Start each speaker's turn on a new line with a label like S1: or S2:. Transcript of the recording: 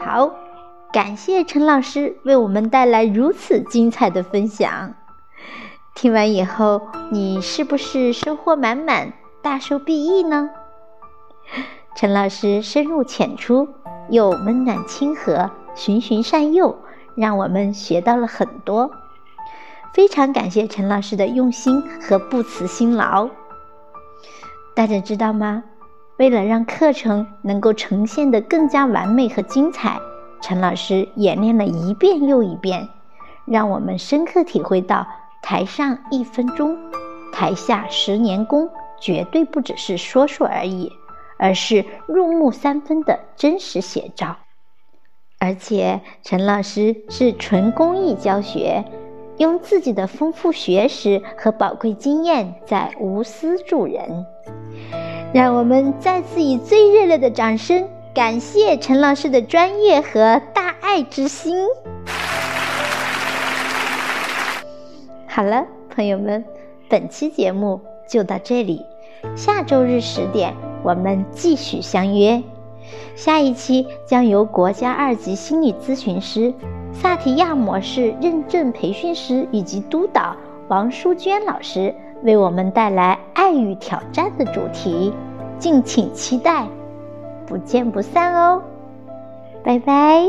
S1: 好，感谢陈老师为我们带来如此精彩的分享。听完以后，你是不是收获满满、大受裨益呢？陈老师深入浅出，又温暖亲和、循循善诱，让我们学到了很多。非常感谢陈老师的用心和不辞辛劳。大家知道吗？为了让课程能够呈现得更加完美和精彩，陈老师演练了一遍又一遍，让我们深刻体会到“台上一分钟，台下十年功”绝对不只是说说而已。而是入木三分的真实写照，而且陈老师是纯公益教学，用自己的丰富学识和宝贵经验在无私助人。让我们再次以最热烈的掌声感谢陈老师的专业和大爱之心。好了，朋友们，本期节目就到这里，下周日十点。我们继续相约，下一期将由国家二级心理咨询师、萨提亚模式认证培训师以及督导王淑娟老师为我们带来“爱与挑战”的主题，敬请期待，不见不散哦！拜拜。